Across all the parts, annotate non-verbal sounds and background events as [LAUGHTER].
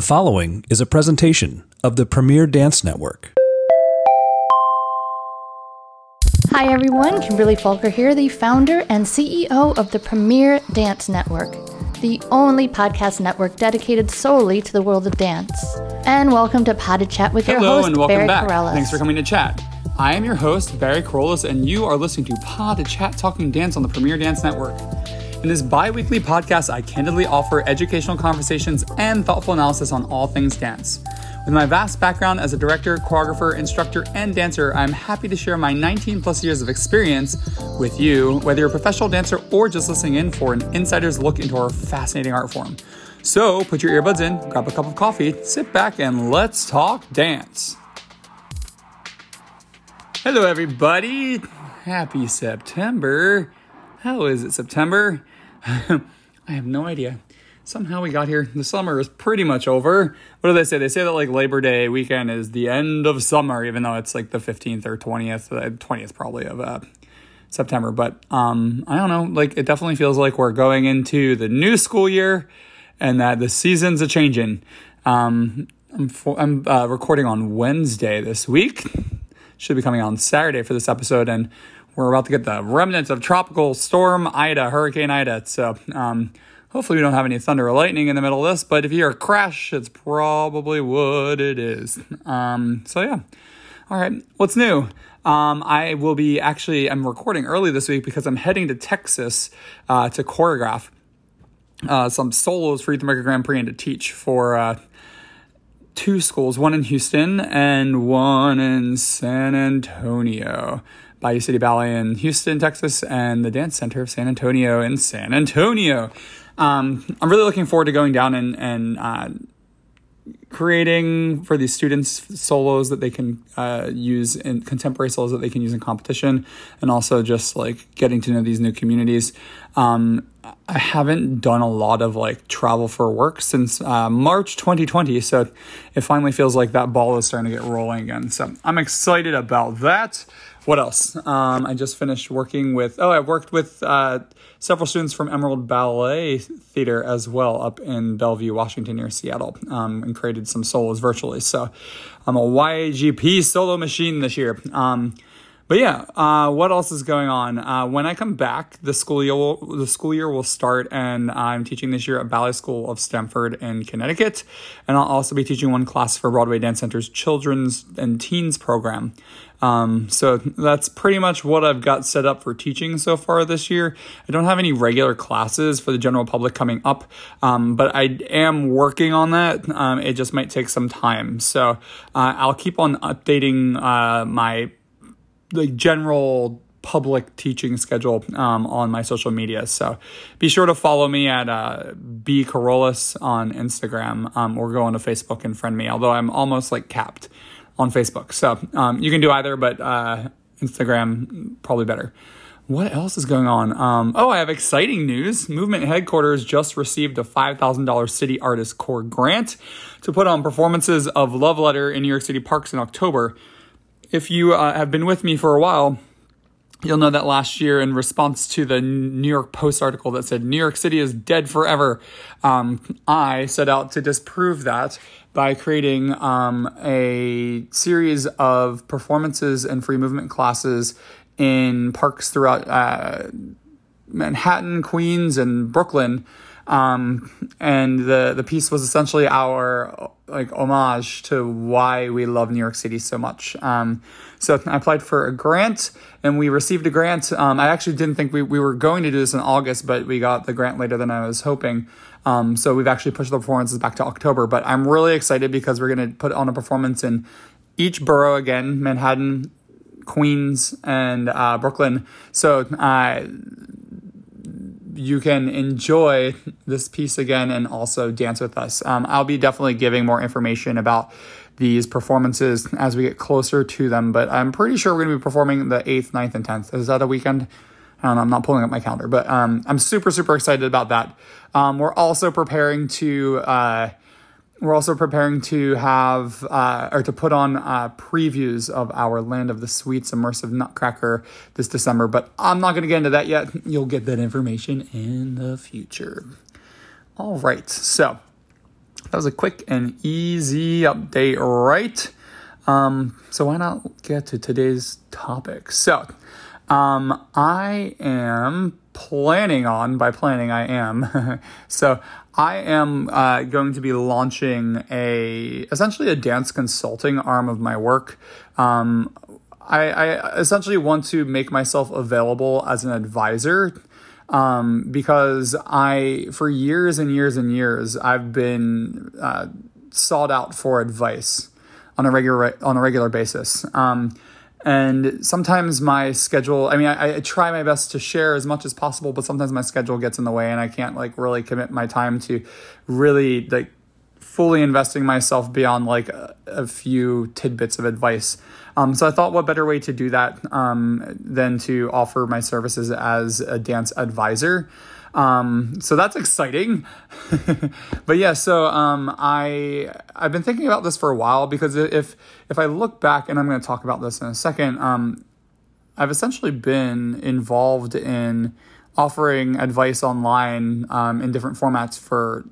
The following is a presentation of the Premier Dance Network. Hi everyone, Kimberly Falker here, the founder and CEO of the Premier Dance Network, the only podcast network dedicated solely to the world of dance. And welcome to Pod de Chat with your Hello host, and welcome Barry back. Kerollis. Thanks for coming to chat. I am your host, Barry Kerollis, and you are listening to Pod de Chat Talking Dance on the Premier Dance Network. In this bi weekly podcast, I candidly offer educational conversations and thoughtful analysis on all things dance. With my vast background as a director, choreographer, instructor, and dancer, I'm happy to share my 19 plus years of experience with you, whether you're a professional dancer or just listening in for an insider's look into our fascinating art form. So put your earbuds in, grab a cup of coffee, sit back, and let's talk dance. Hello, everybody. Happy September. How is it, September? [LAUGHS] I have no idea. Somehow we got here. The summer is pretty much over. What do they say? They say that like Labor Day weekend is the end of summer, even though it's like the 15th or 20th, uh, 20th probably of uh, September. But um, I don't know. Like it definitely feels like we're going into the new school year and that the seasons are changing. Um, I'm, for, I'm uh, recording on Wednesday this week. Should be coming on Saturday for this episode, and we're about to get the remnants of tropical storm Ida, Hurricane Ida. So um, hopefully we don't have any thunder or lightning in the middle of this. But if you hear a crash, it's probably what it is. Um, so yeah. All right, what's new? Um, I will be actually. I'm recording early this week because I'm heading to Texas uh, to choreograph uh, some solos for Youth America Grand Prix and to teach for uh, two schools, one in Houston and one in San Antonio. Bayou City Ballet in Houston, Texas, and the Dance Center of San Antonio in San Antonio. Um, I'm really looking forward to going down and, and uh, creating for these students solos that they can uh, use in contemporary solos that they can use in competition and also just like getting to know these new communities. Um, i haven't done a lot of like travel for work since uh, march 2020 so it finally feels like that ball is starting to get rolling again. So i'm excited about that what else? Um, I just finished working with, oh, I worked with uh, several students from Emerald Ballet Theater as well up in Bellevue, Washington, near Seattle, um, and created some solos virtually. So I'm a YAGP solo machine this year. Um, but yeah, uh, what else is going on? Uh, when I come back, the school year will, the school year will start, and I'm teaching this year at Ballet School of Stamford in Connecticut, and I'll also be teaching one class for Broadway Dance Center's Children's and Teens program. Um, so that's pretty much what I've got set up for teaching so far this year. I don't have any regular classes for the general public coming up, um, but I am working on that. Um, it just might take some time, so uh, I'll keep on updating uh, my like general public teaching schedule um, on my social media. So be sure to follow me at uh, B Kerollis on Instagram um, or go onto Facebook and friend me, although I'm almost like capped on Facebook. So um, you can do either, but uh, Instagram probably better. What else is going on? Um, oh, I have exciting news. Movement Headquarters just received a $5,000 City Artist Corps grant to put on performances of Love Letter in New York City parks in October if you uh, have been with me for a while, you'll know that last year, in response to the New York Post article that said New York City is dead forever, um, I set out to disprove that by creating um, a series of performances and free movement classes in parks throughout uh, Manhattan, Queens, and Brooklyn. Um, and the the piece was essentially our like homage to why we love New York City so much. Um, so I applied for a grant and we received a grant. Um, I actually didn't think we, we were going to do this in August, but we got the grant later than I was hoping. Um, so we've actually pushed the performances back to October. But I'm really excited because we're going to put on a performance in each borough again Manhattan, Queens, and uh, Brooklyn. So uh, you can enjoy this piece again and also dance with us. Um, I'll be definitely giving more information about these performances as we get closer to them, but I'm pretty sure we're going to be performing the 8th, 9th, and 10th. Is that a weekend? I know, I'm not pulling up my calendar, but um, I'm super, super excited about that. Um, we're also preparing to. Uh, we're also preparing to have uh, or to put on uh, previews of our Land of the Sweets immersive Nutcracker this December, but I'm not going to get into that yet. You'll get that information in the future. All right, so that was a quick and easy update, right? Um, so why not get to today's topic? So, um, I am planning on, by planning, I am. [LAUGHS] so I am uh, going to be launching a essentially a dance consulting arm of my work. Um, I, I essentially want to make myself available as an advisor um, because I, for years and years and years, I've been uh, sought out for advice on a regular on a regular basis. Um, and sometimes my schedule i mean I, I, try my best to share as much as possible but sometimes my schedule gets in the way and i can't like really commit my time to really like fully investing myself beyond like a, a few tidbits of advice. Um, so i thought what better way to do that um, than to offer my services as a dance advisor um, so that's exciting. [LAUGHS] but yeah, so um, I I've been thinking about this for a while because if if I look back, and I'm going to talk about this in a second, um, I've essentially been involved in offering advice online um, in different formats for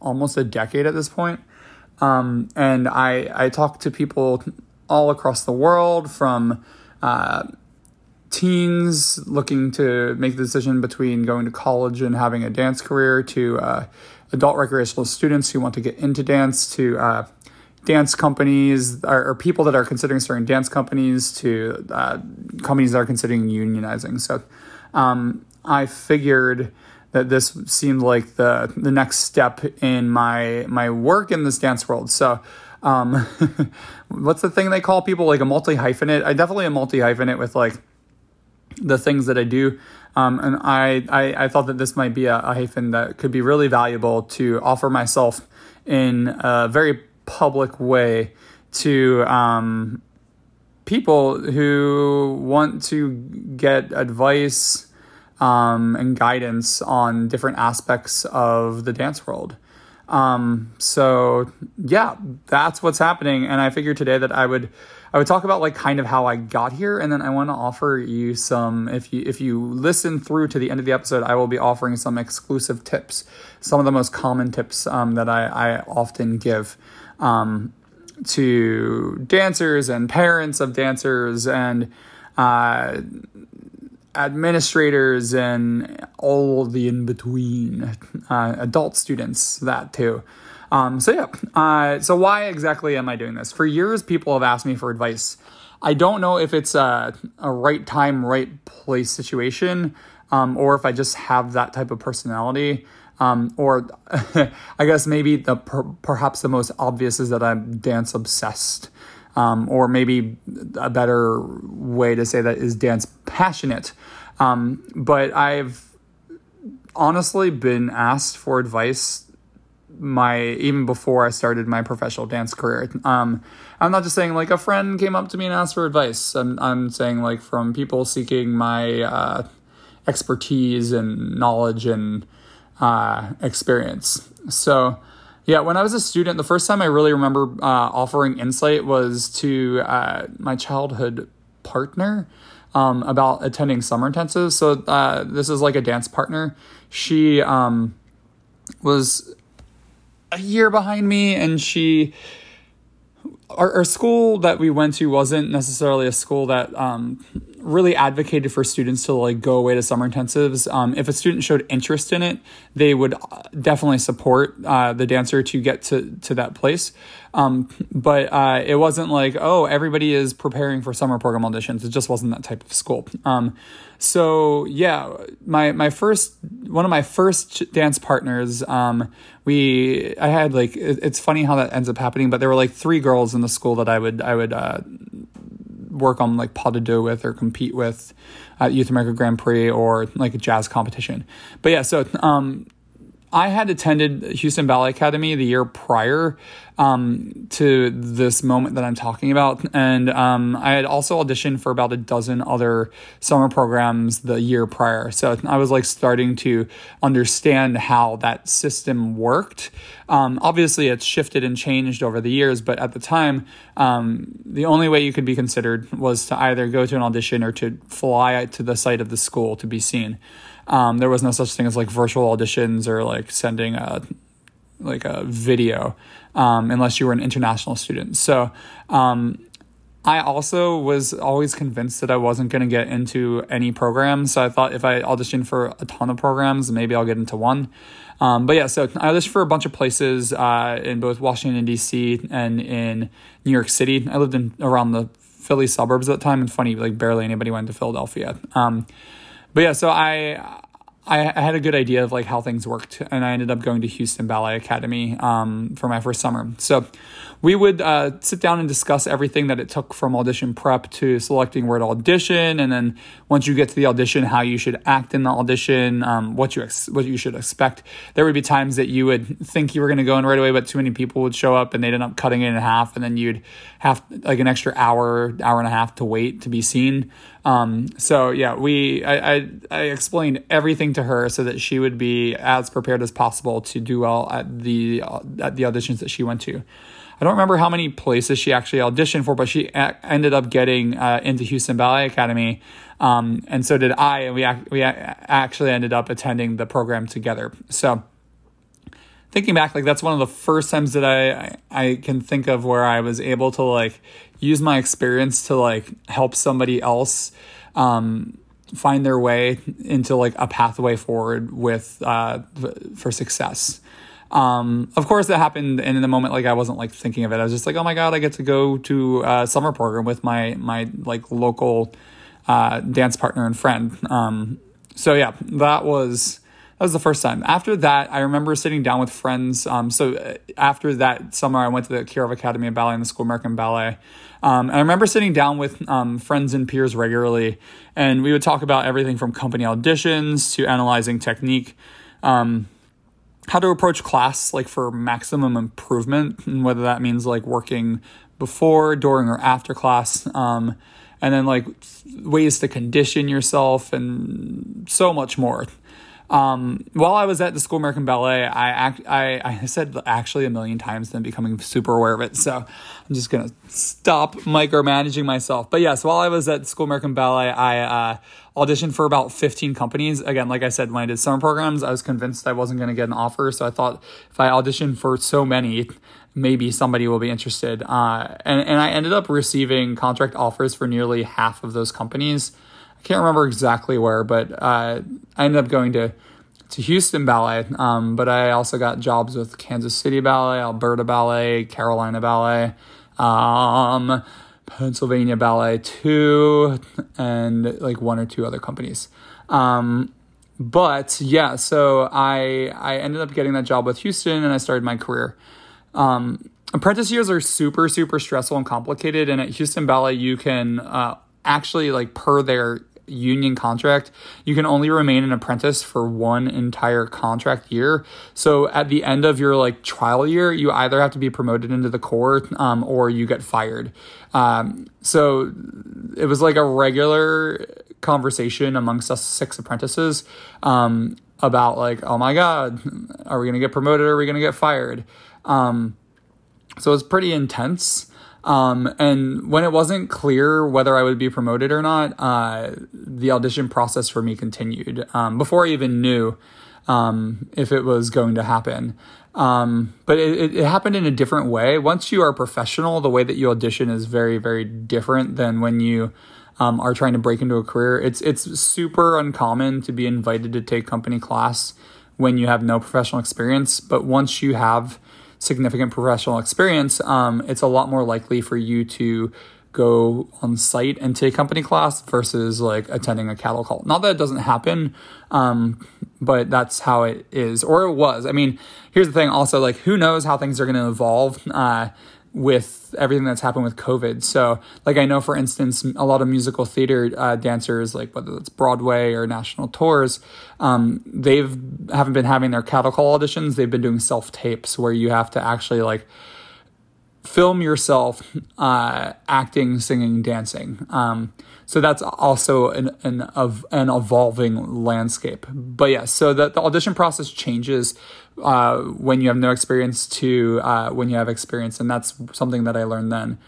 almost a decade at this point. Um, and I I talk to people all across the world from uh, teens looking to make the decision between going to college and having a dance career to uh, adult recreational students who want to get into dance to uh, dance companies or, or, people that are considering starting dance companies to uh, companies that are considering unionizing. So um, I figured that this seemed like the the next step in my my work in this dance world. So um, [LAUGHS] what's the thing they call people like a multi hyphenate? I definitely a multi hyphenate with like the things that I do. Um, and I, I, I, thought that this might be a, a, hyphen that could be really valuable to offer myself in a very public way to um, people who want to get advice um, and guidance on different aspects of the dance world. Um, so yeah, that's what's happening. And I figured today that I would I would talk about like kind of how I got here, and then I want to offer you some. If you if you listen through to the end of the episode, I will be offering some exclusive tips, some of the most common tips um, that I, I often give um, to dancers and parents of dancers and uh, administrators and all the in between, uh, adult students, that too. Um, so yeah, uh, so why exactly am I doing this? For years, people have asked me for advice. I don't know if it's a, a right time, right place situation, um, or if I just have that type of personality. Um, or [LAUGHS] I guess maybe the per, perhaps the most obvious is that I'm dance obsessed. Um, or maybe a better way to say that is dance passionate. Um, but I've honestly been asked for advice my even before I started my professional dance career. Um, I'm not just saying like a friend came up to me and asked for advice. I'm I'm saying like from people seeking my uh, expertise and knowledge and uh, experience. So yeah, when I was a student, the first time I really remember uh, offering insight was to uh, my childhood partner. Um, about attending summer intensives. So uh, this is like a dance partner. She um, was a year behind me, and she our, our school that we went to wasn't necessarily a school that um, really advocated for students to like go away to summer intensives. Um, if a student showed interest in it, they would uh, definitely support uh, the dancer to get to to that place. Um, but uh, it wasn't like oh everybody is preparing for summer program auditions. It just wasn't that type of school. Um, so yeah, my my first one of my first dance partners, um, we I had like it, it's funny how that ends up happening, but there were like three girls in the school that I would I would uh, work on like pas de deux with or compete with at Youth America Grand Prix or like a jazz competition. But yeah, so um, I had attended Houston Ballet Academy the year prior um, to this moment that I'm talking about. And um, I had also auditioned for about a dozen other summer programs the year prior. So I was like starting to understand how that system worked. Um, obviously, it's shifted and changed over the years, but at the time, um, the only way you could be considered was to either go to an audition or to fly to the site of the school to be seen. Um, there was no such thing as like virtual auditions or like sending a like a video um, unless you were an international student. So um, I also was always convinced that I wasn't going to get into any programs. So I thought if I auditioned for a ton of programs, maybe I'll get into one. Um, but yeah, so I auditioned for a bunch of places uh, in both Washington D.C. and in New York City. I lived in around the Philly suburbs at the time, and funny, like barely anybody went to Philadelphia. Um, but yeah, so I I, had a good idea of like how things worked, and I ended up going to Houston Ballet Academy um, for my first summer. So we would uh, sit down and discuss everything that it took from audition prep to selecting where to audition, and then once you get to the audition, how you should act in the audition, um, what you ex- what you should expect. There would be times that you would think you were going to go in right away, but too many people would show up, and they'd end up cutting it in half, and then you'd have like an extra hour, hour and a half to wait to be seen. Um, so yeah, we I, I, I explained everything to her so that she would be as prepared as possible to do well at the at the auditions that she went to. I don't remember how many places she actually auditioned for, but she a- ended up getting uh, into Houston Ballet Academy, um, and so did I, and we ac- we a- actually ended up attending the program together. So thinking back, like that's one of the first times that I I can think of where I was able to like use my experience to like help somebody else um, find their way into like a pathway forward with uh, for success. Um, of course, that happened, and in the moment, like I wasn't like thinking of it. I was just like, "Oh my god, I get to go to a summer program with my my like local uh, dance partner and friend." Um, so yeah, that was that was the first time. After that, I remember sitting down with friends. Um, so uh, after that summer, I went to the Kirov Academy of Ballet and the School American Ballet. Um, and I remember sitting down with um, friends and peers regularly, and we would talk about everything from company auditions to analyzing technique, um, how to approach class like for maximum improvement, and whether that means like working before, during, or after class um, and then like ways to condition yourself and so much more. Um, while I was at the School American Ballet, I act, I, I said actually a million times, then becoming super aware of it. So I'm just gonna stop micromanaging myself. But yes, while I was at School American Ballet, I uh, auditioned for about 15 companies. Again, like I said, when I did summer programs, I was convinced I wasn't gonna get an offer. So I thought if I auditioned for so many, maybe somebody will be interested. Uh, and and I ended up receiving contract offers for nearly half of those companies can't remember exactly where, but uh, I ended up going to to Houston Ballet. Um, but I also got jobs with Kansas City Ballet, Alberta Ballet, Carolina Ballet, um, Pennsylvania Ballet too, and like one or two other companies. Um, but yeah, so I I ended up getting that job with Houston, and I started my career. Um, apprentice years are super super stressful and complicated, and at Houston Ballet you can uh, actually like per their union contract, you can only remain an apprentice for one entire contract year. So at the end of your like trial year, you either have to be promoted into the corps um, or you get fired. Um, so it was like a regular conversation amongst us six apprentices um, about like, oh my god, are we gonna get promoted or are we gonna get fired? Um, so it's pretty intense. Um, and when it wasn't clear whether I would be promoted or not, uh, the audition process for me continued um, before I even knew um, if it was going to happen. Um, but it, it, happened in a different way. Once you are professional, the way that you audition is very, very different than when you um, are trying to break into a career. It's it's super uncommon to be invited to take company class when you have no professional experience. But once you have significant professional experience, um, it's a lot more likely for you to go on site and take company class versus like attending a cattle call. Not that it doesn't happen, um, but that's how it is, or it was. I mean, here's the thing also, like, who knows how things are going to evolve. Uh, with everything that's happened with COVID. So, like, I know, for instance, a lot of musical theater uh, dancers, like whether it's Broadway or national tours, um, they've haven't been having their cattle call auditions. They've been doing self tapes where you have to actually like film yourself [LAUGHS] uh, acting, singing, dancing. Um, so that's also an an of an evolving landscape. But yeah, so the, the audition process changes uh, when you have no experience to uh, when you have experience, and that's something that I learned then.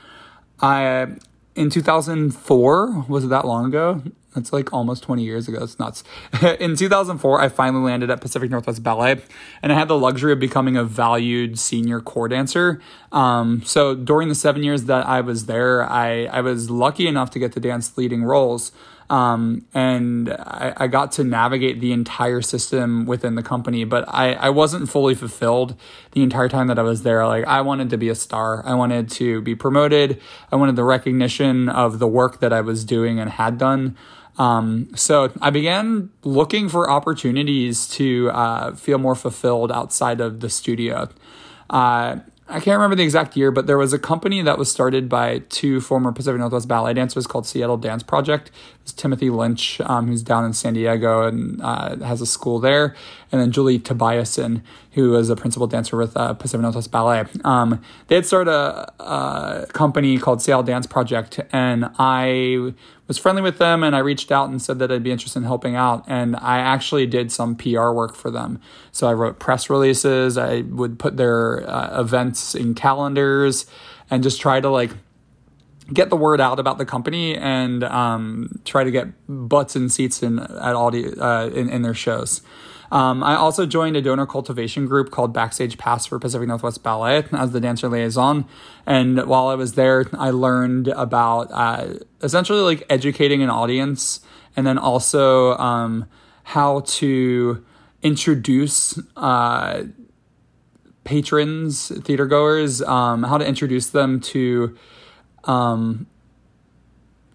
I in 2004, was it that long ago? That's like almost 20 years ago. It's nuts. [LAUGHS] in 2004, I finally landed at Pacific Northwest Ballet, and I had the luxury of becoming a valued senior corps dancer. Um, so during the seven years that I was there, I, I was lucky enough to get to dance leading roles. Um, and I, I, got to navigate the entire system within the company, but I, I wasn't fully fulfilled the entire time that I was there. Like, I wanted to be a star. I wanted to be promoted. I wanted the recognition of the work that I was doing and had done. Um, so I began looking for opportunities to uh, feel more fulfilled outside of the studio. Uh, I can't remember the exact year, but there was a company that was started by two former Pacific Northwest ballet dancers called Seattle Dance Project. Timothy Lynch, um, who's down in San Diego and uh, has a school there, and then Julie Tobiason, who is a principal dancer with uh, Pacific Northwest Ballet. Um, they had started a, a company called Seattle Dance Project, and I was friendly with them and I reached out and said that I'd be interested in helping out. And I actually did some PR work for them. So I wrote press releases, I would put their uh, events in calendars and just try to like get the word out about the company and um, try to get butts and seats in at audio uh, in, in their shows. Um, I also joined a donor cultivation group called Backstage Pass for Pacific Northwest Ballet as the dancer liaison. And while I was there, I learned about uh, essentially like educating an audience and then also um, how to introduce uh, patrons, theater goers, um, how to introduce them to um,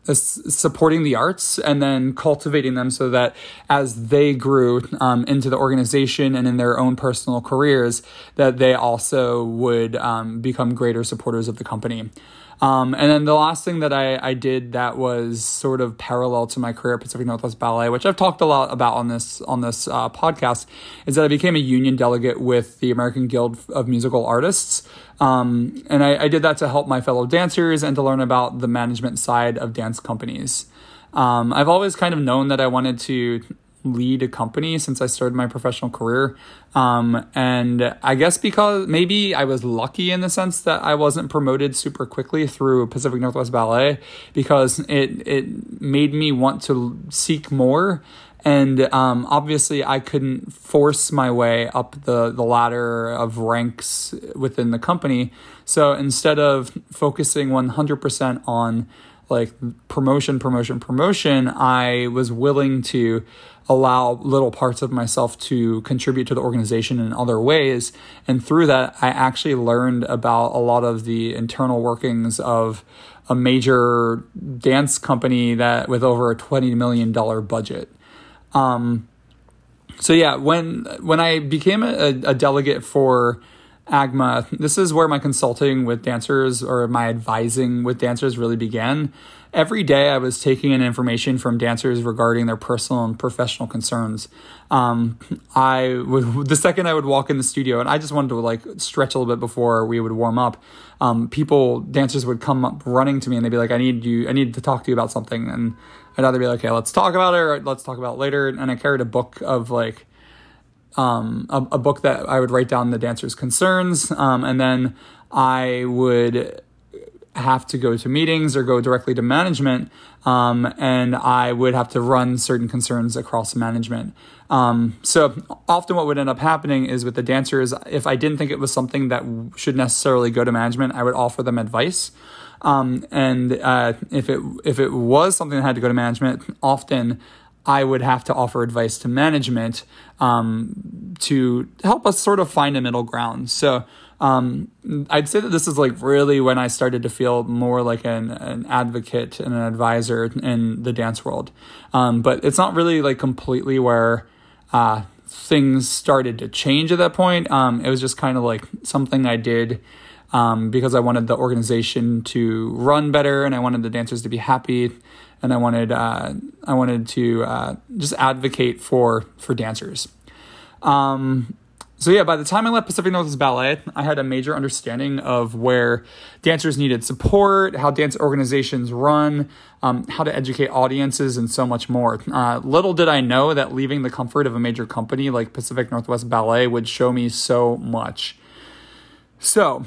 supporting the arts and then cultivating them so that as they grew um, into the organization and in their own personal careers that they also would um, become greater supporters of the company um, and then the last thing that I, I did that was sort of parallel to my career at Pacific Northwest Ballet, which I've talked a lot about on this on this uh, podcast, is that I became a union delegate with the American Guild of Musical Artists, um, and I, I, did that to help my fellow dancers and to learn about the management side of dance companies. Um, I've always kind of known that I wanted to lead a company since I started my professional career. Um, and I guess because maybe I was lucky in the sense that I wasn't promoted super quickly through Pacific Northwest Ballet because it, it made me want to seek more. And um, obviously, I couldn't force my way up the, the ladder of ranks within the company. So instead of focusing 100% on like promotion, promotion, promotion, I was willing to allow little parts of myself to contribute to the organization in other ways. And through that, I actually learned about a lot of the internal workings of a major dance company that with over a $20 million budget. Um, so yeah, when when I became a, a delegate for AGMA, this is where my consulting with dancers or my advising with dancers really began every day I was taking in information from dancers regarding their personal and professional concerns. Um, I would the second I would walk in the studio, and I just wanted to like stretch a little bit before we would warm up. Um, people, dancers would come up running to me, and they'd be like, "I need you. I need to talk to you about something." And I'd either be like, "Okay, let's talk about it, or let's talk about it later." And I carried a book of like um, a, a, book that I would write down the dancers' concerns, um, and then I would have to go to meetings or go directly to management, um, and I would have to run certain concerns across management. Um, so often, what would end up happening is with the dancers, if I didn't think it was something that should necessarily go to management, I would offer them advice. Um, and uh, if it if it was something that had to go to management, often I would have to offer advice to management um, to help us sort of find a middle ground. So um, I'd say that this is like really when I started to feel more like an, an advocate and an advisor in the dance world. Um, but it's not really like completely where uh, things started to change at that point. Um, it was just kind of like something I did um, because I wanted the organization to run better and I wanted the dancers to be happy and I wanted uh, I wanted to uh, just advocate for for dancers. Um, so yeah, by the time I left Pacific Northwest Ballet, I had a major understanding of where dancers needed support, how dance organizations run, um, how to educate audiences, and so much more. Uh, little did I know that leaving the comfort of a major company like Pacific Northwest Ballet would show me so much. So,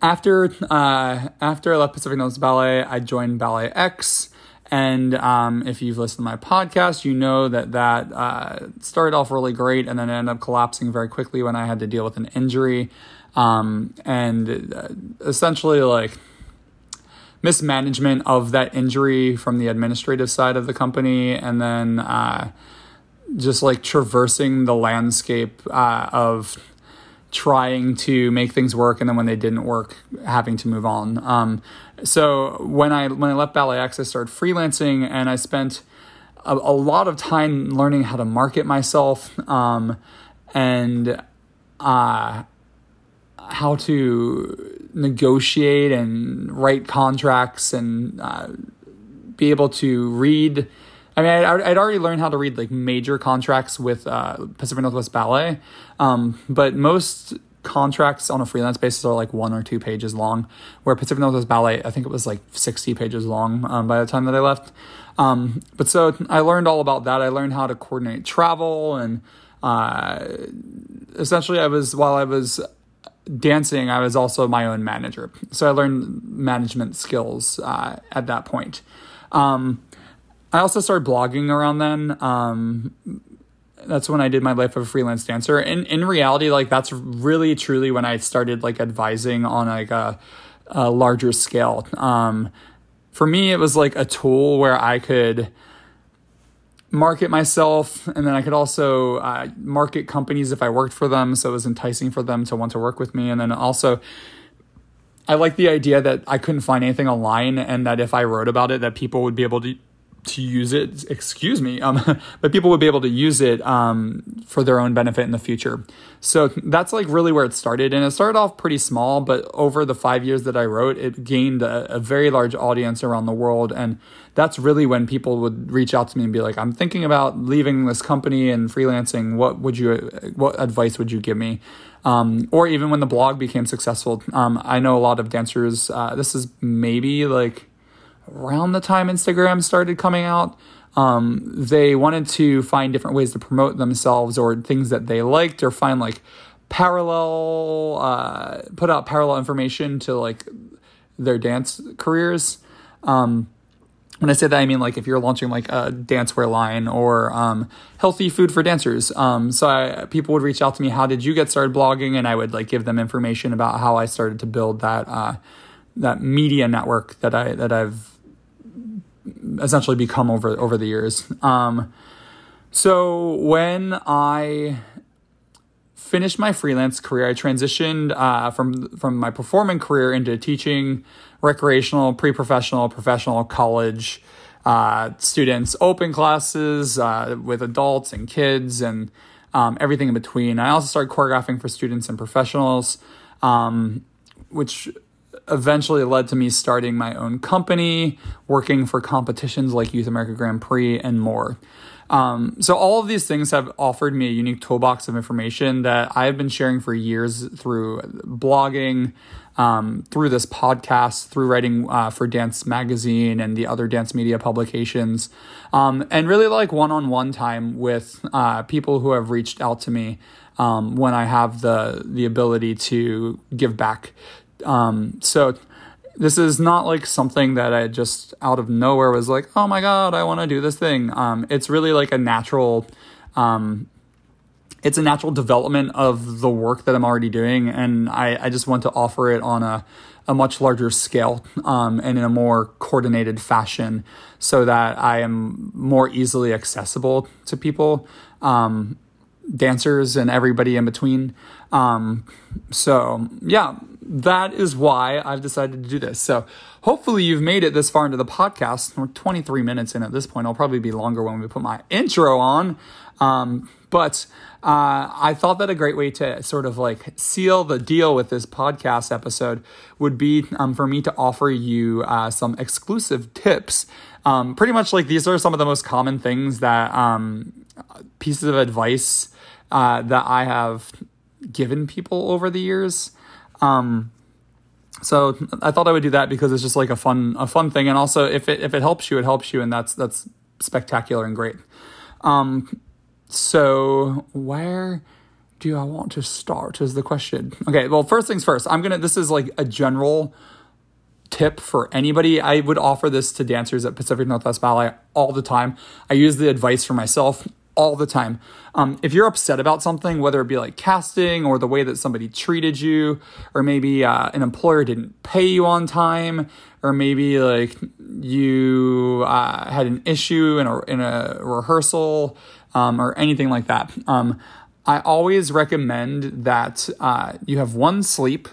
after uh, after I left Pacific Northwest Ballet, I joined Ballet X. And um, if you've listened to my podcast, you know that that uh, started off really great and then ended up collapsing very quickly when I had to deal with an injury. Um, and uh, essentially, like, mismanagement of that injury from the administrative side of the company. And then uh, just like traversing the landscape uh, of trying to make things work and then when they didn't work having to move on um, so when i when i left ballet x i started freelancing and i spent a, a lot of time learning how to market myself um, and uh, how to negotiate and write contracts and uh, be able to read. I mean, I'd, I'd already learned how to read like major contracts with uh, Pacific Northwest Ballet, um, but most contracts on a freelance basis are like one or two pages long. Where Pacific Northwest Ballet, I think it was like sixty pages long um, by the time that I left. Um, but so I learned all about that. I learned how to coordinate travel and uh, essentially, I was while I was dancing, I was also my own manager. So I learned management skills uh, at that point. Um, I also started blogging around then. Um, that's when I did my life of a freelance dancer. And in reality, like that's really truly when I started like advising on like a, a larger scale. Um, for me, it was like a tool where I could market myself and then I could also uh, market companies if I worked for them. So it was enticing for them to want to work with me. And then also, I like the idea that I couldn't find anything online and that if I wrote about it, that people would be able to to use it, excuse me, um, [LAUGHS] but people would be able to use it um, for their own benefit in the future. So that's like really where it started. And it started off pretty small, but over the five years that I wrote, it gained a, a very large audience around the world. And that's really when people would reach out to me and be like, I'm thinking about leaving this company and freelancing. What would you, what advice would you give me? Um, or even when the blog became successful. Um, I know a lot of dancers, uh, this is maybe like, around the time Instagram started coming out. Um, they wanted to find different ways to promote themselves or things that they liked or find like parallel, uh, put out parallel information to like their dance careers. Um, when I say that, I mean like if you're launching like a dancewear line or um, healthy food for dancers. Um, so I, people would reach out to me, "How did you get started blogging?" And I would like give them information about how I started to build that uh, that media network that I that I've essentially become over over the years. Um, so when I finished my freelance career, I transitioned uh, from from my performing career into teaching recreational, pre-professional, professional, college uh, students, open classes uh, with adults and kids and um, everything in between. I also started choreographing for students and professionals, um, which eventually led to me starting my own company, working for competitions like Youth America Grand Prix, and more. Um, so all of these things have offered me a unique toolbox of information that I've been sharing for years through blogging, um, through this podcast, through writing uh, for Dance Magazine and the other dance media publications, um, and really like one-on-one time with uh, people who have reached out to me um, when I have the the ability to give back um, so this is not like something that I just out of nowhere was like, oh my god, I want to do this thing. Um, it's really like a natural, um, it's a natural development of the work that I'm already doing, and I, I just want to offer it on a a much larger scale um, and in a more coordinated fashion, so that I am more easily accessible to people. Um, dancers and everybody in between. Um, so yeah, that is why I've decided to do this. So hopefully you've made it this far into the podcast. We're 23 minutes in at this point. I'll probably be longer when we put my intro on. Um, but uh, I thought that a great way to sort of like seal the deal with this podcast episode would be um, for me to offer you uh, some exclusive tips. Um, pretty much like these are some of the most common things that um, pieces of advice uh, that I have given people over the years. Um, so I thought I would do that because it's just like a fun a fun thing, and also if it if it helps you, it helps you, and that's that's spectacular and great. Um, so where do I want to start? Is the question. Okay, well, first things first, I'm gonna, this is like a general tip for anybody. I would offer this to dancers at Pacific Northwest Ballet all the time. I use the advice for myself all the time. Um, if you're upset about something, whether it be like casting or the way that somebody treated you, or maybe uh, an employer didn't pay you on time, or maybe like you uh, had an issue in a, in a rehearsal um, or anything like that, um, I always recommend that uh, you have one sleep.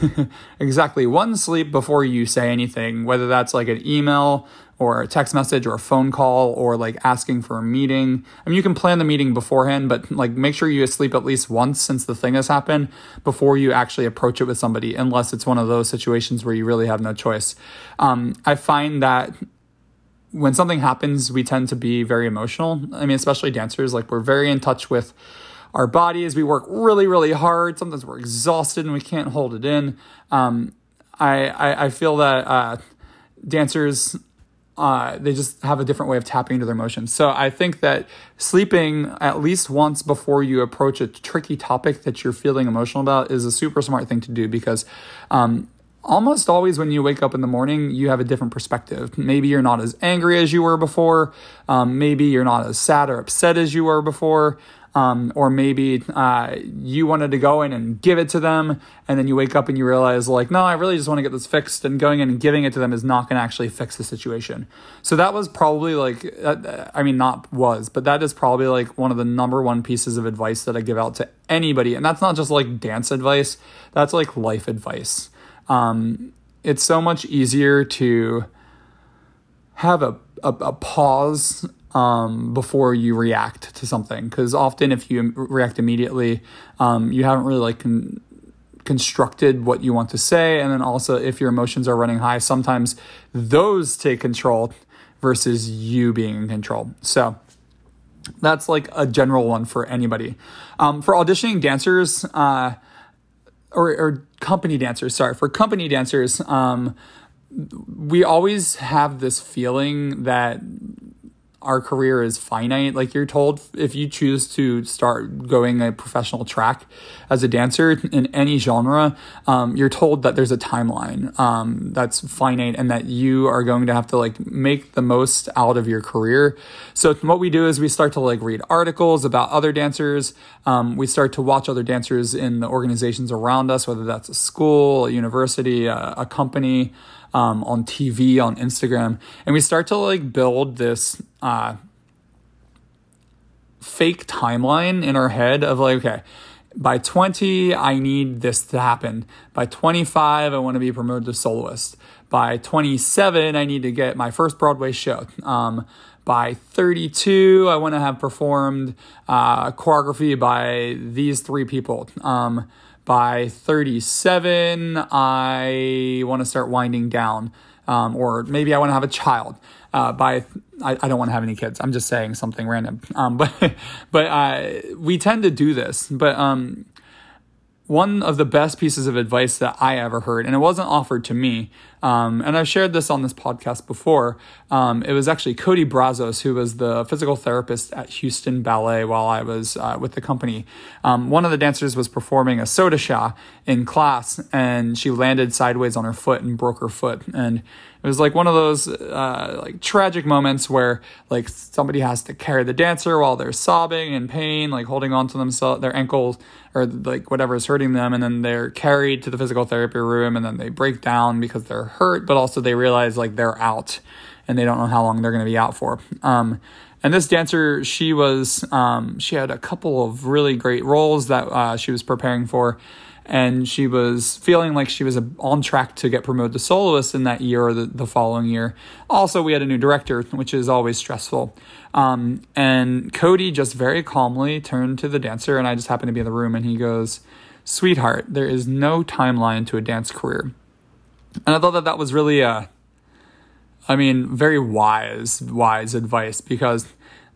[LAUGHS] exactly one sleep before you say anything, whether that's like an email or a text message or a phone call or like asking for a meeting. I mean, you can plan the meeting beforehand, but like make sure you sleep at least once since the thing has happened before you actually approach it with somebody, unless it's one of those situations where you really have no choice. Um, I find that when something happens, we tend to be very emotional. I mean, especially dancers, like we're very in touch with our bodies. We work really, really hard. Sometimes we're exhausted and we can't hold it in. Um, I, I, I feel that uh, dancers uh, they just have a different way of tapping into their emotions. So I think that sleeping at least once before you approach a tricky topic that you're feeling emotional about is a super smart thing to do because um, almost always when you wake up in the morning, you have a different perspective. Maybe you're not as angry as you were before. Um, maybe you're not as sad or upset as you were before. Um, or maybe uh, you wanted to go in and give it to them, and then you wake up and you realize, like, no, I really just want to get this fixed, and going in and giving it to them is not going to actually fix the situation. So that was probably like, uh, I mean, not was, but that is probably like one of the number one pieces of advice that I give out to anybody. And that's not just like dance advice, that's like life advice. Um, it's so much easier to have a, a, a pause um, before you react to something. Because often, if you react immediately, um, you haven't really like con- constructed what you want to say. And then also, if your emotions are running high, sometimes those take control versus you being in control. So that's like a general one for anybody. Um, for auditioning dancers, uh, or, or company dancers, sorry, for company dancers, um, we always have this feeling that our career is finite. Like you're told, if you choose to start going a professional track as a dancer in any genre, um, you're told that there's a timeline um, that's finite and that you are going to have to like make the most out of your career. So what we do is we start to like read articles about other dancers. Um, we start to watch other dancers in the organizations around us, whether that's a school, a university, a, a company um, on TV, on Instagram, and we start to like build this uh, fake timeline in our head of like, okay, by 20, I need this to happen. By 25, I want to be promoted to soloist. By 27, I need to get my first Broadway show. Um, by 32, I want to have performed uh, choreography by these three people. Um, by 37, I want to start winding down. Um, or maybe I want to have a child. Uh, by I, I, don't want to have any kids. I'm just saying something random. Um, [LAUGHS] but but uh, we tend to do this. But um, one of the best pieces of advice that I ever heard, and it wasn't offered to me, um, and I've shared this on this podcast before. Um, it was actually Cody Brazos, who was the physical therapist at Houston Ballet while I was uh, with the company. Um, one of the dancers was performing a saut de chat in class, and she landed sideways on her foot and broke her foot. And it was like one of those uh, like tragic moments where like somebody has to carry the dancer while they're sobbing in pain, like holding on to themselves, their ankles or like whatever is hurting them, and then they're carried to the physical therapy room, and then they break down because they're hurt, but also they realize like they're out and they don't know how long they're going to be out for. Um, and this dancer, she was, um, she had a couple of really great roles that uh, she was preparing for. And she was feeling like she was on track to get promoted to soloist in that year or the, the following year. Also, we had a new director, which is always stressful. Um, and Cody just very calmly turned to the dancer, and I just happened to be in the room, and he goes, Sweetheart, there is no timeline to a dance career. And I thought that that was really, uh, I mean, very wise, wise advice because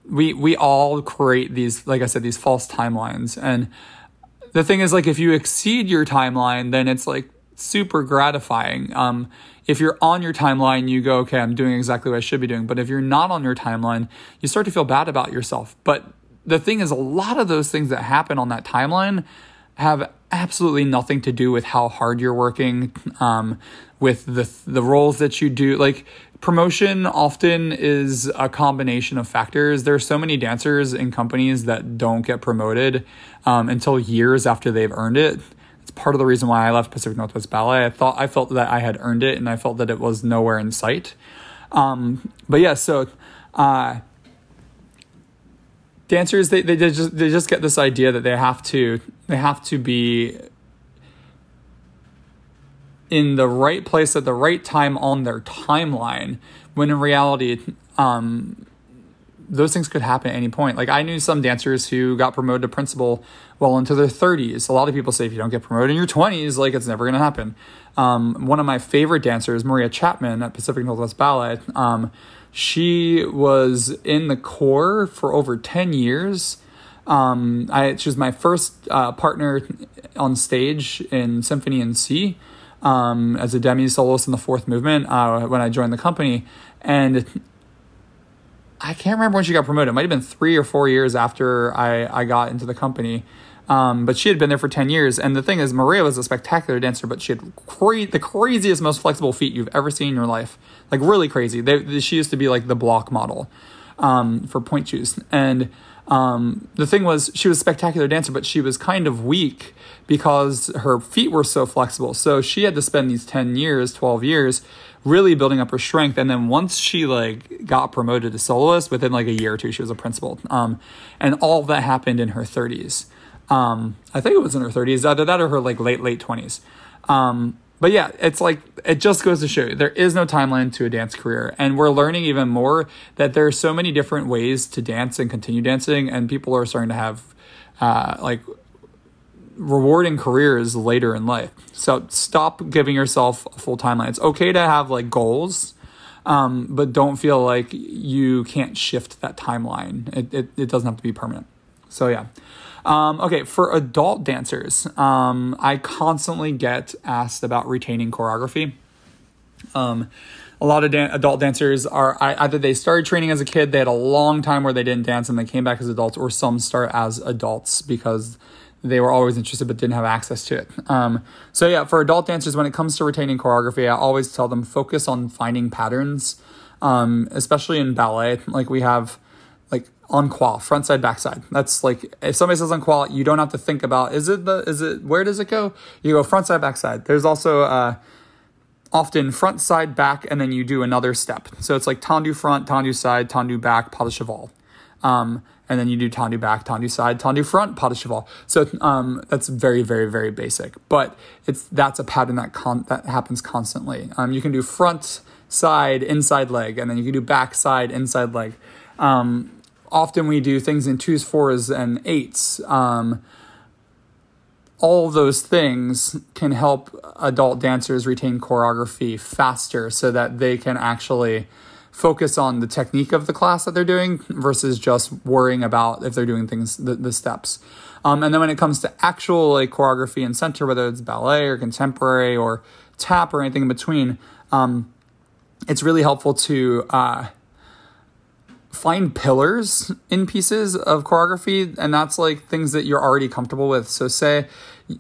we we all create these, like I said, these false timelines. And the thing is, like, if you exceed your timeline, then it's like super gratifying. Um, if you're on your timeline, you go, okay, I'm doing exactly what I should be doing. But if you're not on your timeline, you start to feel bad about yourself. But the thing is, a lot of those things that happen on that timeline have absolutely nothing to do with how hard you're working, um, with the the roles that you do. Like promotion often is a combination of factors. There are so many dancers in companies that don't get promoted um, until years after they've earned it. It's part of the reason why I left Pacific Northwest Ballet. I thought I felt that I had earned it, and I felt that it was nowhere in sight. Um, but yeah, so. Uh, dancers they, they just they just get this idea that they have to they have to be in the right place at the right time on their timeline when in reality um, those things could happen at any point. Like i knew some dancers who got promoted to principal well into their 30s a lot of people say if you don't get promoted in your 20s like it's never going to happen. Um, one of my favorite dancers maria chapman at pacific northwest ballet um, she was in the corps for over 10 years. Um, I, she was my first uh, partner on stage in Symphony in C um, as a demi soloist in the fourth movement uh, when I joined the company. And I can't remember when she got promoted. It might have been three or four years after I, I got into the company. Um, but she had been there for 10 years. And the thing is, Maria was a spectacular dancer, but she had cra- the craziest, most flexible feet you've ever seen in your life. Like, really crazy. They, she used to be like the block model um, for pointe shoes. And um, the thing was, she was a spectacular dancer, but she was kind of weak because her feet were so flexible. So she had to spend these 10 years, 12 years really building up her strength. And then once she like got promoted to soloist, within like a year or two, she was a principal. Um, and all that happened in her 30s. Um, I think it was in her 30s, either that or her like late late 20s. Um, but yeah, it's like it just goes to show you there is no timeline to a dance career, and we're learning even more that there are so many different ways to dance and continue dancing, and people are starting to have uh, like rewarding careers later in life. So stop giving yourself a full timeline. It's okay to have like goals, um, but don't feel like you can't shift that timeline. It, it, it doesn't have to be permanent. So yeah. Um, okay, for adult dancers, um, I constantly get asked about retaining choreography. Um, a lot of dan- adult dancers are either they started training as a kid, they had a long time where they didn't dance and they came back as adults, or some start as adults because they were always interested but didn't have access to it. Um, so yeah, for adult dancers, when it comes to retaining choreography, I always tell them focus on finding patterns, um, especially in ballet. Like we have en croix, front side, back side. That's like if somebody says en croix, you don't have to think about is it the is it where does it go? You go front side, back side. There's also uh, often front side back, and then you do another step. So it's like tendu front, tendu side, tendu back, pas de cheval. Um, and then you do tendu back, tendu side, tendu front, pas de cheval. So um, that's very, very, very basic. But it's that's a pattern that con- that happens constantly. Um, you can do front side, inside leg, and then you can do back side, inside leg. Um, often we do things in twos, fours, and eights. Um, all those things can help adult dancers retain choreography faster so that they can actually focus on the technique of the class that they're doing versus just worrying about if they're doing things the, the steps um, and then when it comes to actual like choreography and center whether it's ballet or contemporary or tap or anything in between um, it's really helpful to uh, find pillars in pieces of choreography and that's like things that you're already comfortable with. So say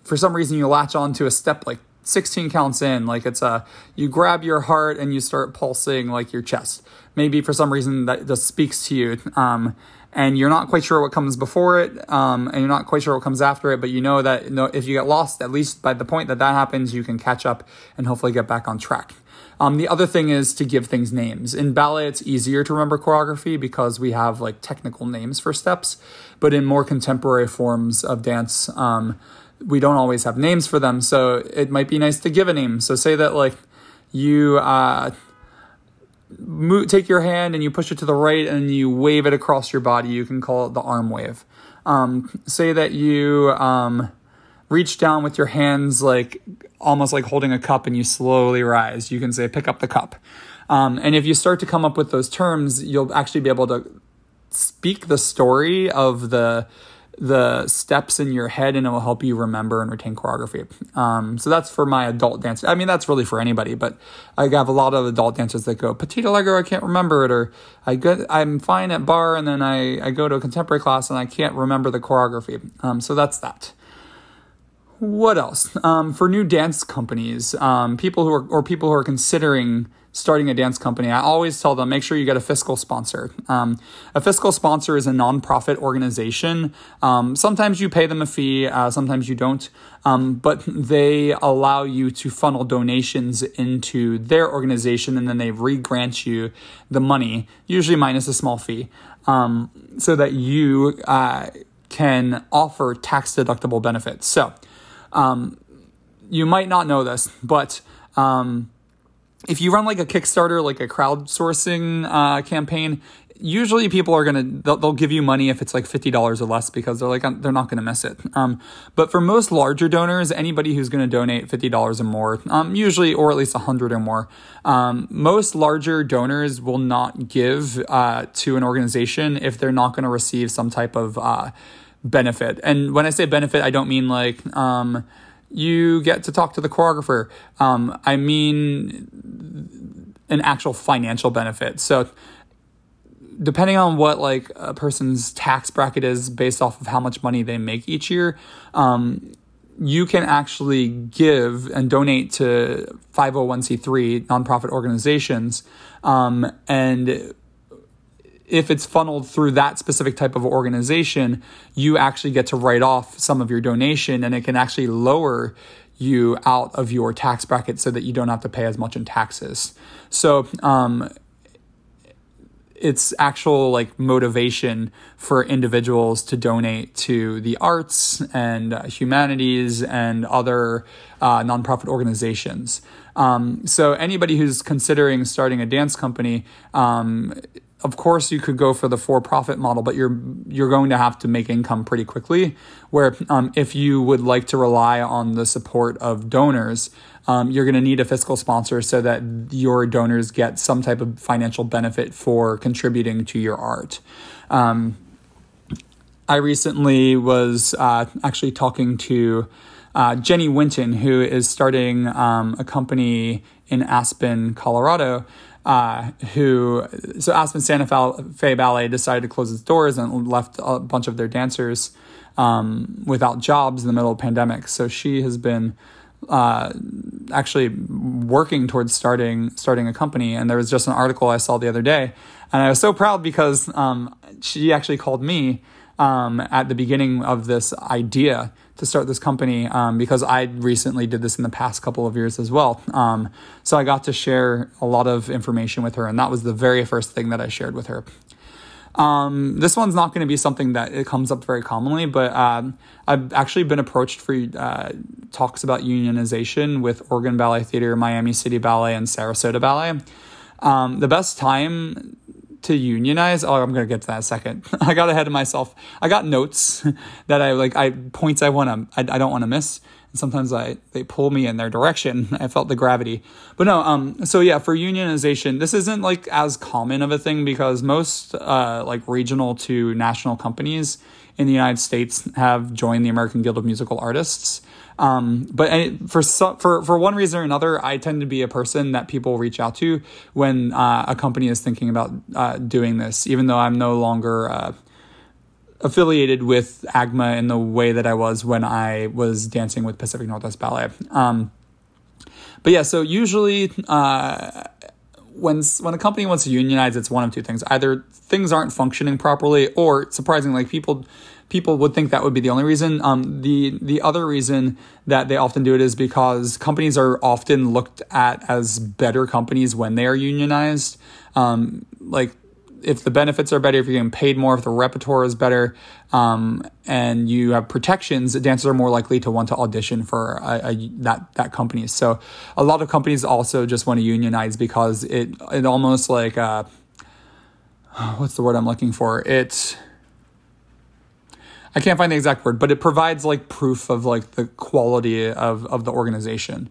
for some reason you latch on to a step like 16 counts in like it's a you grab your heart and you start pulsing like your chest. Maybe for some reason that just speaks to you um, and you're not quite sure what comes before it um, and you're not quite sure what comes after it but you know that you know, if you get lost at least by the point that that happens you can catch up and hopefully get back on track um, the other thing is to give things names. In ballet, it's easier to remember choreography because we have like technical names for steps, but in more contemporary forms of dance, um, we don't always have names for them. So it might be nice to give a name. So say that like you uh, move, take your hand and you push it to the right and you wave it across your body. You can call it the arm wave. Um, say that you um, reach down with your hands like almost like holding a cup and you slowly rise. You can say, pick up the cup. Um, and if you start to come up with those terms, you'll actually be able to speak the story of the the steps in your head and it will help you remember and retain choreography. Um, so that's for my adult dance. I mean, that's really for anybody, but I have a lot of adult dancers that go, Petit Allegro, I can't remember it, or I get, I'm fine at barre and then I, I go to a contemporary class and I can't remember the choreography. Um, so that's that. What else? Um, for new dance companies, um, people who are, or people who are considering starting a dance company, I always tell them make sure you get a fiscal sponsor. Um, a fiscal sponsor is a nonprofit organization. Um, sometimes you pay them a fee, uh, sometimes you don't, um, but they allow you to funnel donations into their organization and then they re grant you the money, usually minus a small fee, um, so that you uh, can offer tax deductible benefits. So, um, you might not know this, but um, if you run like a Kickstarter, like a crowdsourcing uh, campaign, usually people are gonna they'll, they'll, give you money if it's like fifty dollars or less because they're like they're not gonna miss it. Um, but for most larger donors, anybody who's gonna donate fifty dollars or more, um, usually or at least a hundred or more, um, most larger donors will not give uh, to an organization if they're not gonna receive some type of uh, benefit. And when I say benefit, I don't mean like um, you get to talk to the choreographer. Um, I mean, an actual financial benefit. So, depending on what like a person's tax bracket is based off of how much money they make each year, um, you can actually give and donate to 501c3 nonprofit organizations. Um, and if it's funneled through that specific type of organization, you actually get to write off some of your donation and it can actually lower you out of your tax bracket so that you don't have to pay as much in taxes. So, um, it's actual like motivation for individuals to donate to the arts and uh, humanities and other uh, nonprofit organizations. Um, so anybody who's considering starting a dance company, um, of course you could go for the for-profit model but you're you're going to have to make income pretty quickly. Where um, if you would like to rely on the support of donors um, you're going to need a fiscal sponsor so that your donors get some type of financial benefit for contributing to your art. Um, i recently was uh, actually talking to uh, Jenny Winton, who is starting um, a company in Aspen, Colorado, uh, who so Aspen Santa Fe Ballet decided to close its doors and left a bunch of their dancers um, without jobs in the middle of pandemic. So she has been uh, actually working towards starting starting a company. And there was just an article I saw the other day, and I was so proud because um, she actually called me um, at the beginning of this idea to start this company um, because I recently did this in the past couple of years as well. Um, so I got to share a lot of information with her, and that was the very first thing that I shared with her. Um, this one's not going to be something that it comes up very commonly, but um, I've actually been approached for uh, talks about unionization with Oregon Ballet Theater, Miami City Ballet, and Sarasota Ballet. Um, the best time to unionize. Oh, I'm gonna get to that second. [LAUGHS] I got ahead of myself. I got notes [LAUGHS] that I like. I points I want to. I, I don't want to miss. And sometimes I they pull me in their direction. [LAUGHS] I felt the gravity. But no. Um. So yeah, for unionization, this isn't like as common of a thing because most uh like regional to national companies in the United States have joined the American Guild of Musical Artists. Um, but for for for one reason or another, I tend to be a person that people reach out to when uh, a company is thinking about uh, doing this, even though I'm no longer uh, affiliated with AGMA in the way that I was when I was dancing with Pacific Northwest Ballet. Um, but yeah, so usually uh, when when a company wants to unionize, it's one of two things: either things aren't functioning properly, or surprisingly, like people people would think that would be the only reason. Um, the the other reason that they often do it is because companies are often looked at as better companies when they are unionized. Um, like if the benefits are better, if you're getting paid more, if the repertoire is better, um, and you have protections, dancers are more likely to want to audition for a, a, that that company. So a lot of companies also just want to unionize because it it almost like uh, what's the word I'm looking for? It I can't find the exact word, but it provides like proof of like the quality of, of the organization.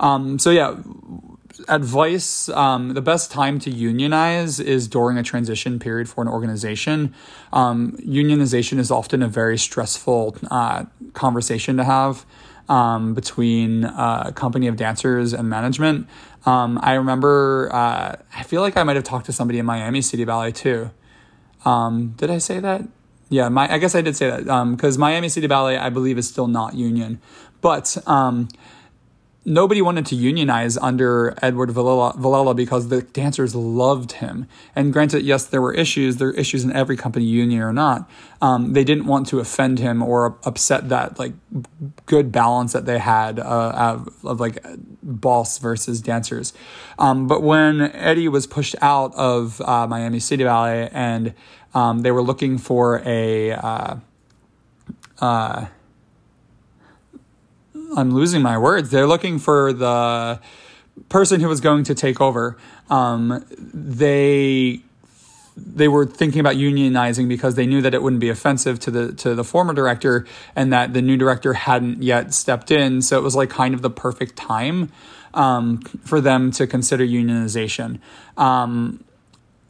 Um, so yeah, advice um, the best time to unionize is during a transition period for an organization. Um, unionization is often a very stressful uh, conversation to have um, between uh, a company of dancers and management. Um, i remember uh, i feel like i might have talked to somebody in miami city ballet too. Um, did i say that yeah my, i guess i did say that because um, miami city ballet i believe is still not union but nobody wanted to unionize under Edward Villella, because the dancers loved him. And granted, yes, there were issues. There are issues in every company, union or not. Um, they didn't want to offend him or upset that like good balance that they had uh, of, of, like boss versus dancers. Um, but when Eddie was pushed out of uh, Miami City Ballet and um, they were looking for a uh, uh I'm losing my words. They're looking for the person who was going to take over. Um, they they were thinking about unionizing because they knew that it wouldn't be offensive to the to the former director and that the new director hadn't yet stepped in. So it was like kind of the perfect time um, for them to consider unionization. Um,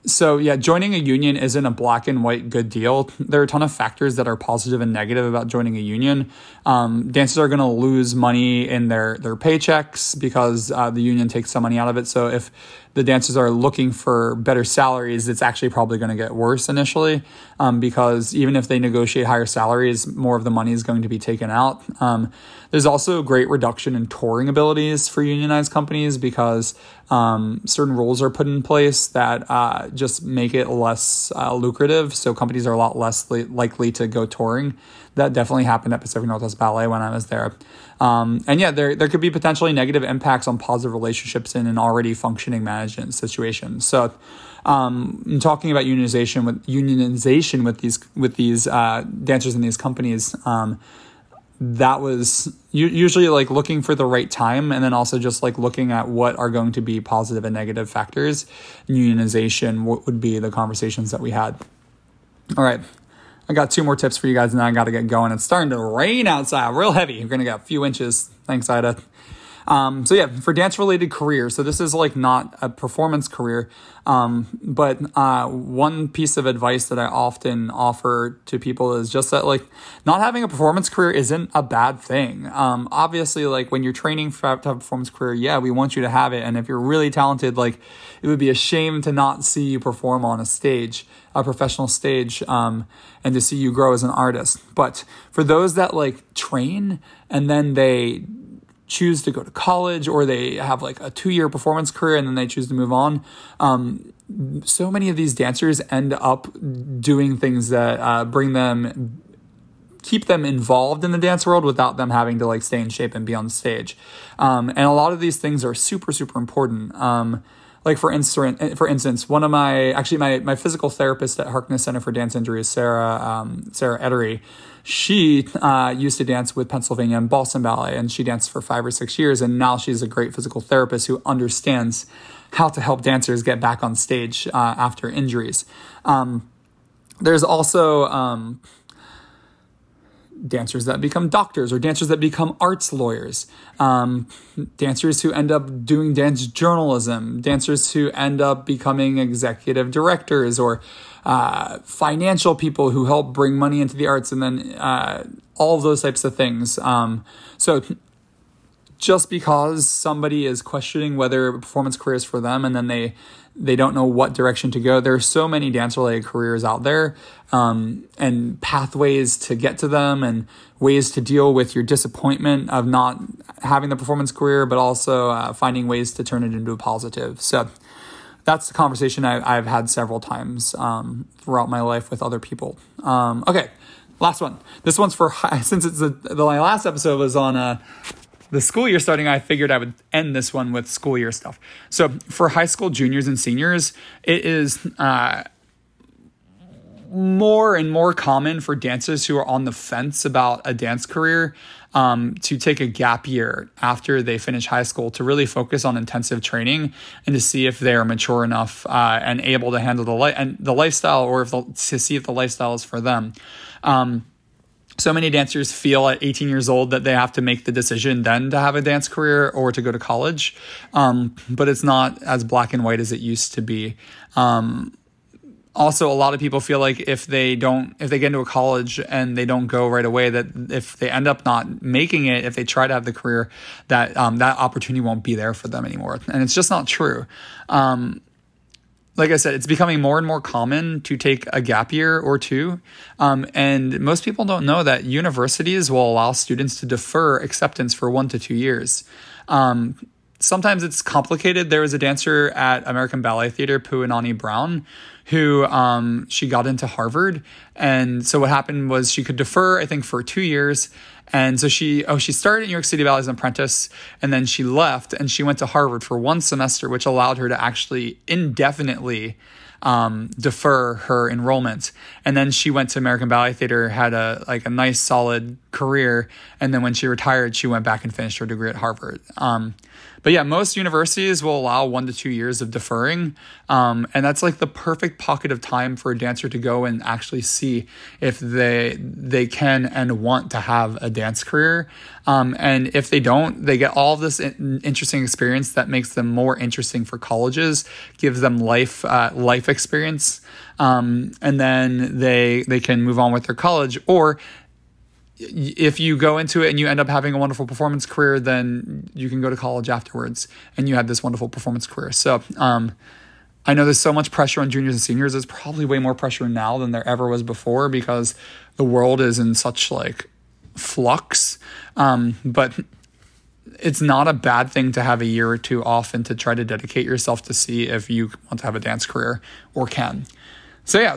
so yeah, joining a union isn't a black and white good deal. There are a ton of factors that are positive and negative about joining a union. Um, dancers are going to lose money in their their paychecks because uh, the union takes some money out of it. So if the dancers are looking for better salaries, it's actually probably going to get worse initially um, because even if they negotiate higher salaries, more of the money is going to be taken out. Um, there's also a great reduction in touring abilities for unionized companies because um, certain rules are put in place that uh, just make it less uh, lucrative. So companies are a lot less li- likely to go touring that definitely happened at Pacific Northwest Ballet when I was there. Um, and yeah, there, there could be potentially negative impacts on positive relationships in an already functioning management situation. So, um, in talking about unionization with unionization with these with these uh, dancers in these companies, um, that was usually like looking for the right time and then also just like looking at what are going to be positive and negative factors unionization what would be the conversations that we had all right I got two more tips for you guys, and I got to get going. It's starting to rain outside, real heavy. We're gonna get a few inches. Thanks, Ida. Um, so yeah, for dance related careers. So this is like not a performance career, um, but uh, one piece of advice that I often offer to people is just that like not having a performance career isn't a bad thing. Um, obviously, like when you're training for to have a performance career, yeah, we want you to have it, and if you're really talented, like it would be a shame to not see you perform on a stage, a professional stage, um, and to see you grow as an artist. But for those that like train and then they choose to go to college or they have like a two year performance career and then they choose to move on. Um, so many of these dancers end up doing things that uh, bring them keep them involved in the dance world without them having to like stay in shape and be on stage um, and a lot of these things are super super important um, like for instance, for instance, one of my actually my my physical therapist at Harkness Center for Dance Injuries, Sarah um, Sarah Edery, she uh, used to dance with Pennsylvania and Boston Ballet, and she danced for five or six years, and now she's a great physical therapist who understands how to help dancers get back on stage uh, after injuries. Um, there's also um, dancers that become doctors or dancers that become arts lawyers, um, dancers who end up doing dance journalism, dancers who end up becoming executive directors or uh, financial people who help bring money into the arts, and then uh, all those types of things. Um, so just because somebody is questioning whether a performance career is for them and then they they don't know what direction to go. There are so many dance related careers out there um, and pathways to get to them and ways to deal with your disappointment of not having the performance career, but also uh, finding ways to turn it into a positive. So that's the conversation I, have had several times um, throughout my life with other people. Um, okay, last one. This one's for [LAUGHS] since it's a, the last episode was on uh, the school year starting, I figured I would end this one with school year stuff. So for high school juniors and seniors, it is uh, more and more common for dancers who are on the fence about a dance career um, to take a gap year after they finish high school to really focus on intensive training and to see if they are mature enough uh, and able to handle the li- and the lifestyle or if the, to see if the lifestyle is for them. Um, so many dancers feel at 18 years old that they have to make the decision then to have a dance career or to go to college. Um, but it's not as black and white as it used to be. Um, also, a lot of people feel like if they don't, if they get into a college and they don't go right away, that if they end up not making it, if they try to have the career, that um, that opportunity won't be there for them anymore. And it's just not true. Like I said, it's becoming more and more common to take a gap year or two. Um, and most people don't know that universities will allow students to defer acceptance for one to two years. Um, sometimes it's complicated. There was a dancer at American Ballet Theater, Puanani Brown, who um, she got into Harvard. And so what happened was she could defer, I think, for two years. And so she, oh, she started at New York City Ballet as an apprentice, and then she left and she went to Harvard for one semester, which allowed her to actually indefinitely um, defer her enrollment. And then she went to American Ballet Theater, had a like a nice solid career, and then when she retired, she went back and finished her degree at Harvard. Um, but yeah, most universities will allow one to two years of deferring. Um, and that's like the perfect pocket of time for a dancer to go and actually see if they they can and want to have a dance career. Um, and if they don't, they get all this in- interesting experience that makes them more interesting for colleges, gives them life uh, life experience, um, and then they they can move on with their college or if you go into it and you end up having a wonderful performance career, then you can go to college afterwards and you have this wonderful performance career. So, um, I know there's so much pressure on juniors and seniors. There's probably way more pressure now than there ever was before because the world is in such like flux. Um, but it's not a bad thing to have a year or two off and to try to dedicate yourself to see if you want to have a dance career or can. So yeah,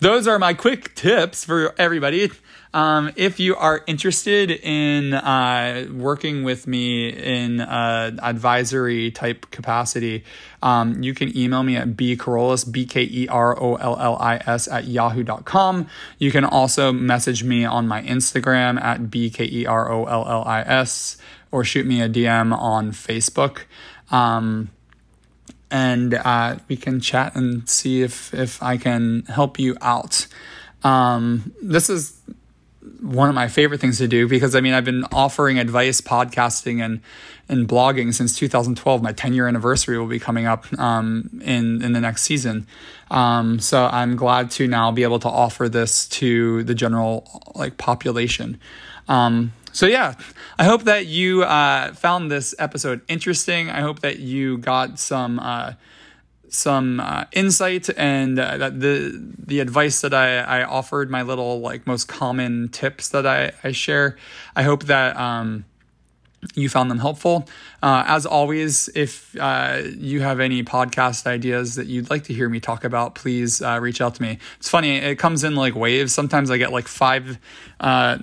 those are my quick tips for everybody. Um, if you are interested in uh, working with me in uh, advisory type capacity, um, you can email me at bkerollis, B-K-E-R-O-L-L-I-S at yahoo.com. You can also message me on my Instagram at B-K-E-R-O-L-L-I-S or shoot me a DM on Facebook. Um, and uh, we can chat and see if, if I can help you out. Um, this is one of my favorite things to do because I mean I've been offering advice, podcasting, and and blogging since 2012. My 10 year anniversary will be coming up um, in in the next season. Um, so I'm glad to now be able to offer this to the general like population. Um, so yeah, I hope that you uh, found this episode interesting. I hope that you got some. Uh, some uh, insight and uh, the the advice that I, I offered, my little like most common tips that I, I share. I hope that um, you found them helpful. Uh, as always, if uh, you have any podcast ideas that you'd like to hear me talk about, please uh, reach out to me. It's funny, it comes in like waves. Sometimes I get like five uh,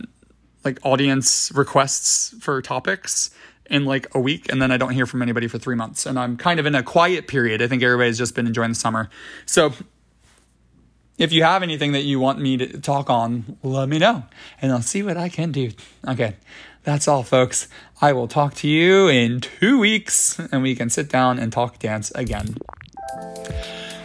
like audience requests for topics in like a week and then I don't hear from anybody for three months. And I'm kind of in a quiet period. I think everybody's just been enjoying the summer. So if you have anything that you want me to talk on, let me know and I'll see what I can do. Okay. That's all, folks. I will talk to you in two weeks and we can sit down and talk dance again.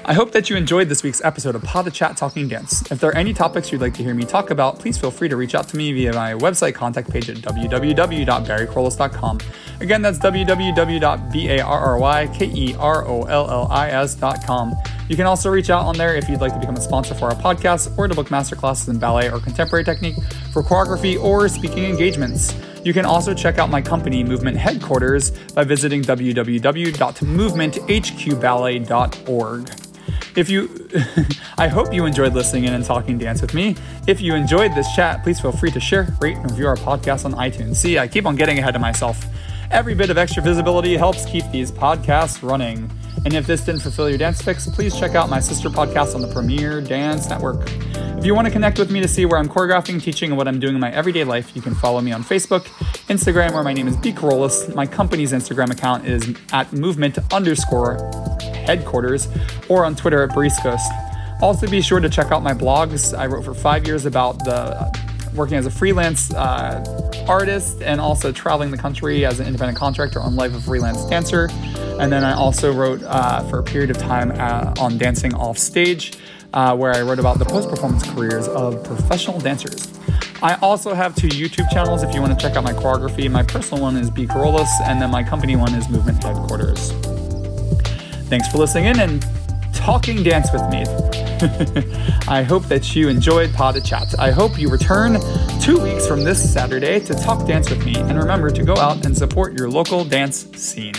I hope that you enjoyed this week's episode of Pod de Chat Talking Dance. If there are any topics you'd like to hear me talk about, please feel free to reach out to me via my website contact page at www.barrykerollis.com. Again, that's www.barrykerollis.com. You can also reach out on there if you'd like to become a sponsor for our podcast or to book masterclasses in ballet or contemporary technique for choreography or speaking engagements. You can also check out my company, Movement Headquarters, by visiting www.movementhqballet.org. If you, [LAUGHS] I hope you enjoyed listening in and talking dance with me. If you enjoyed this chat, please feel free to share, rate, and review our podcast on iTunes. See, I keep on getting ahead of myself. Every bit of extra visibility helps keep these podcasts running. And if this didn't fulfill your dance fix, please check out my sister podcast on the Premier Dance Network. If you want to connect with me to see where I'm choreographing, teaching, and what I'm doing in my everyday life, you can follow me on Facebook, Instagram, where my name is B. Kerollis. My company's Instagram account is at movement underscore headquarters, or on Twitter at Bariscos. Also, be sure to check out my blogs. I wrote for five years about the uh, working as a freelance uh, artist and also traveling the country as an independent contractor on Life of Freelance Dancer. And then I also wrote uh, for a period of time uh, on dancing off stage, uh, where I wrote about the post performance careers of professional dancers. I also have two YouTube channels if you want to check out my choreography. My personal one is B. Kerollis, and then my company one is Movement Headquarters. Thanks for listening in and talking dance with me. [LAUGHS] I hope that you enjoyed Pod Chat. I hope you return two weeks from this Saturday to talk dance with me. And remember to go out and support your local dance scene.